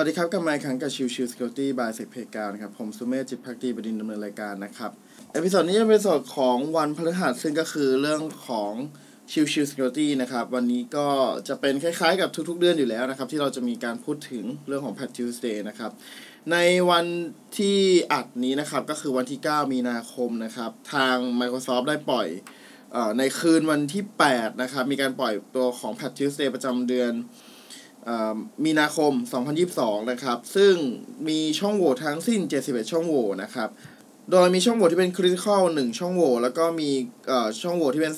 วัสดีครับกลับมาอีกครั้งกับ Chill Chill Security by เซกเพกานะครับ ผมสุเมธจิตภักดีบดินทร์ ดำเนินรายการนะครับ episode นี้จะเป็นส่วนของวันพฤหัสซึ่งก็คือเรื่องของ Chill Chill Security นะครับ วันนี้ก็จะเป็นคล้ายๆกับทุกๆเดือนอยู่แล้วนะครับ ที่เราจะมีการพูดถึงเรื่องของ Patch Tuesday นะครับ ในวันที่อัดนี้นะครับ ก็คือวันที่ 9 มีนาคมนะครับ ทาง Microsoft ได้ปล่อยอในคืนวันที่ 8 นะครับ มีการปล่อยตัวของ Patch Tuesday ประจำเดือน มีนาคม 2022 นะครับ ซึ่งมีช่องโหว่ทั้งสิ้น 71 ช่องโหว่นะครับ โดยมีช่องโหว่ที่เป็น critical 1ช่องโหว่แล้วก็มีช่องโหว่ที่เป็น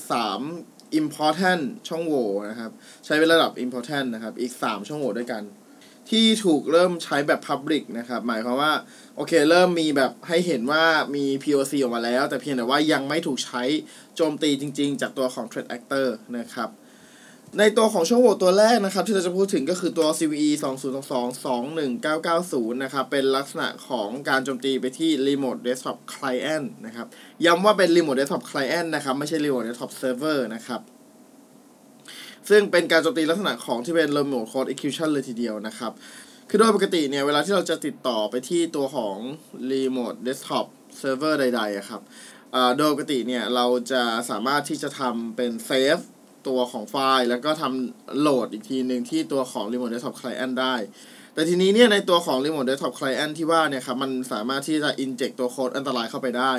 3 important ช่องโหว่นะครับ ใช้เป็นระดับ important นะครับ อีก 3 ช่องโหว่ด้วยกัน ที่ถูกเริ่มใช้แบบ public นะครับ หมายความว่า โอเค เริ่มมีแบบให้เห็นว่ามี POC ออกมาแล้ว แต่เพียงแต่ว่ายังไม่ถูกใช้โจมตีจริง ๆ จากตัวของ threat actor นะครับ ในตัวของช่องโหว่ตัวแรกนะครับ ที่เราจะพูดถึงก็คือตัว CVE 2022-21990นะครับ เป็นลักษณะของการโจมตีไปที่ Remote Desktop Client นะครับ ย้ำว่าเป็น Remote Desktop Client นะครับ ไม่ใช่ Remote Desktop Server นะครับ ซึ่งเป็นการโจมตีลักษณะของที่เป็น Remote Code Execution เลยทีเดียวนะครับ คือโดยปกติเนี่ย เวลาที่เราจะติดต่อไปที่ตัวของ Remote Desktop Server ใดๆครับโดยปกติเนี่ย เราจะสามารถที่จะทำเป็น Save ตัวของไฟล์ แล้วก็ทำโหลดอีกทีหนึ่งที่ตัวของ Remote Desktop Client ได้ แต่ทีนี้เนี่ยในตัวของ Remote Desktop Client ที่ว่าเนี่ยครับมันสามารถที่จะ inject ตัวโค้ดอันตรายเข้าไปได้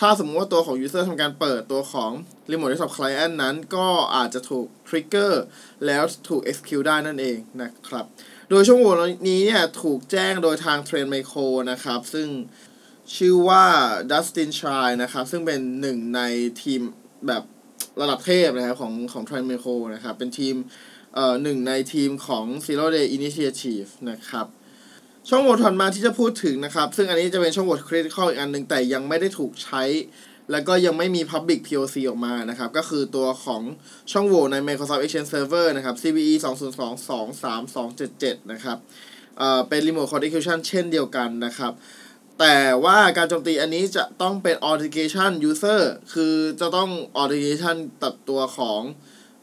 ถ้าสมมติว่าตัวของ user ทำการเปิดตัวของ Remote Desktop Client นั้นก็อาจจะถูก trigger แล้วถูก execute ได้นั่นเองนะครับ โดยช่วงโหว่นี้เนี่ยถูกแจ้งโดยทาง Trend Micro นะครับ ซึ่งชื่อว่า Dustin Chai นะครับ ซึ่งเป็นหนึ่งในทีมแบบ ระดับเทพนะครับของของ t r a n m e c o นะครับ เป็นทีมเอ่อหนึ่งในทีมของ Zero Day Initiative นะครับ ช่องโหว่ถัดมาที่จะพูดถึงนะครับ ซึ่งอันนี้จะเป็นช่องโหว่ critical อีกอันหนึ่งแต่ยังไม่ได้ถูกใช้ แล้วก็ยังไม่มี public POC ออกมานะครับ ก็คือตัวของช่องโหว่ใน Microsoft Exchange Server นะครับ CVE 20223277 นะครับเอ่อเป็น Remote Code Execution เช่นเดียวกันนะครับ แต่ว่าการโจมตีอันนี้จะต้องเป็น authentication user คือจะต้อง authentication ตัดตัวของ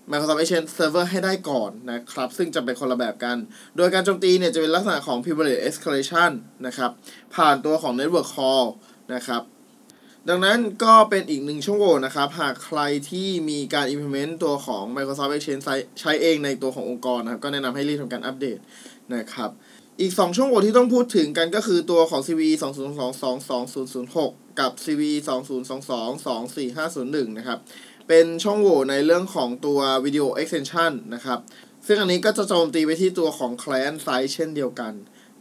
Microsoft Exchange Server ให้ได้ก่อนนะครับ ซึ่งจะเป็นคนละแบบกัน โดยการโจมตีเนี่ยจะเป็นลักษณะของ privilege escalation นะครับ ผ่านตัวของ network call นะครับ ดังนั้นก็เป็นอีกหนึ่งช่องโหว่นะครับ หากใครที่มีการ implement ตัวของ Microsoft Exchange ใช้เองในตัวขององค์กรนะครับ ก็แนะนำให้รีบทำการอัปเดตนะครับ อีก 2 ช่วงโหว่ที่ต้องพูดถึงกันก็คือตัวของ CVE 2022-2006 กับ CVE 2022-24501 นะครับ เป็นช่องโหว่ในเรื่องของตัว Video Extension นะครับ ซึ่งอันนี้ก็จะโจมตีไปที่ตัวของ Client Side เช่นเดียวกัน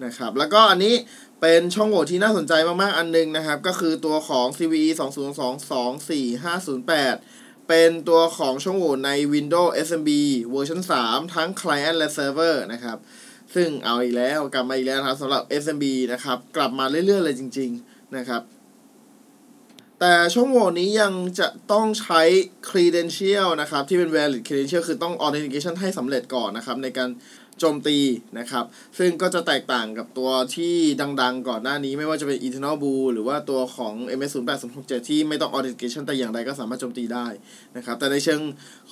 นะครับ แล้วก็อันนี้เป็นช่องโหว่ที่น่าสนใจมากๆ อันนึงนะครับ ก็คือตัวของ CVE 2 0 2 2 4 5 0 8 เป็นตัวของช่องโหว่ใน Windows SMB เวอร์ชัน3 ทั้ง Client และ Server นะครับ ซึ่งเอาอีกแล้วกลับมาอีกแล้วครับสำหรับ SMB นะครับ กลับมาเรื่อยๆเลยจริง ๆ นะครับ แต่ช่องโหว่นี้ยังจะต้องใช้ credential นะครับ ที่เป็น valid credential คือต้อง authentication ให้สำเร็จก่อนนะครับ ในการ โจมตีนะครับ ซึ่งก็จะแตกต่างกับตัวที่ดังๆ ก่อนหน้านี้ไม่ว่าจะเป็น Eternal Blue หรือว่าตัวของ MS 0 8 0 6 7ที่ไม่ต้อง authentication แต่อย่างใดก็สามารถโจมตีได้นะครับ แต่ในเชิง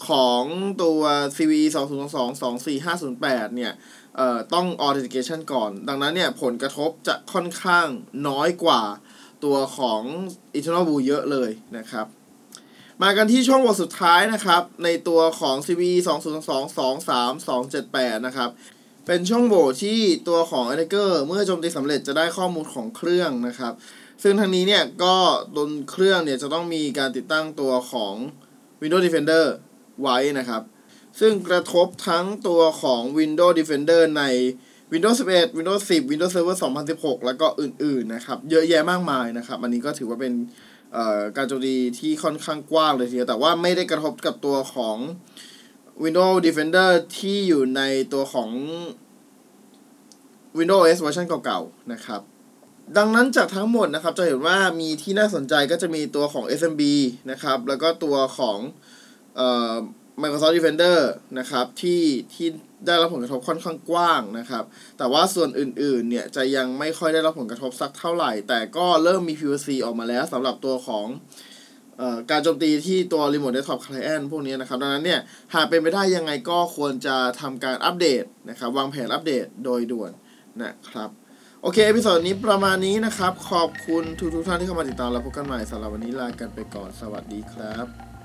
ของตัว CVE 2022 24508 เนี่ยเอ่อต้อง authentication ก่อน ดังนั้นเนี่ยผลกระทบจะค่อนข้างน้อยกว่าตัวของ Eternal Blue เยอะเลยนะครับ มากันที่ช่องโหว่สุดท้ายนะครับ ในตัวของ CVE 2022-23278 นะครับ เป็นช่องโหว่ที่ตัวของ Attacker เมื่อโจมตีสำเร็จจะได้ข้อมูลของเครื่องนะครับ ซึ่งทางนี้เนี่ยก็บนเครื่องเนี่ยจะต้องมีการติดตั้งตัวของ Windows Defender ไว้นะครับ ซึ่งกระทบทั้งตัวของ Windows Defender ใน Windows 11 Windows 10 Windows Server 2016 แล้วก็อื่นๆนะครับ เยอะแยะมากมายนะครับ อันนี้ก็ถือว่าเป็น การโจมตีที่ค่อนข้างกว้างเลยทีเดียว แต่ว่าไม่ได้กระทบกับตัวของ Windows Defender ที่อยู่ในตัวของ Windows OS เวอร์ชันเก่าๆ นะครับ ดังนั้นจากทั้งหมดนะครับ จะเห็นว่ามีที่น่าสนใจก็จะมีตัวของ SMB นะครับ แล้วก็ตัวของ Microsoft Defender นะครับที่ที่ได้รับผลกระทบค่อนข้างกว้างนะครับ แต่ว่าส่วนอื่นๆเนี่ยจะยังไม่ค่อยได้รับผลกระทบสักเท่าไหร่ แต่ก็เริ่มมี POC ออกมาแล้วสำหรับตัวของการโจมตีที่ตัว Remote Desktop Client พวกนี้นะครับ ดังนั้นเนี่ยหากเป็นไปได้ยังไงก็ควรจะทำการอัปเดตนะครับวางแผนอัปเดตโดยด่วนนะครับ โอเค episode นี้ประมาณนี้นะครับ ขอบคุณทุกๆท่านที่เข้ามาติดตามแล้วพบกันใหม่สำหรับวันนี้ลากันไปก่อนสวัสดีครับ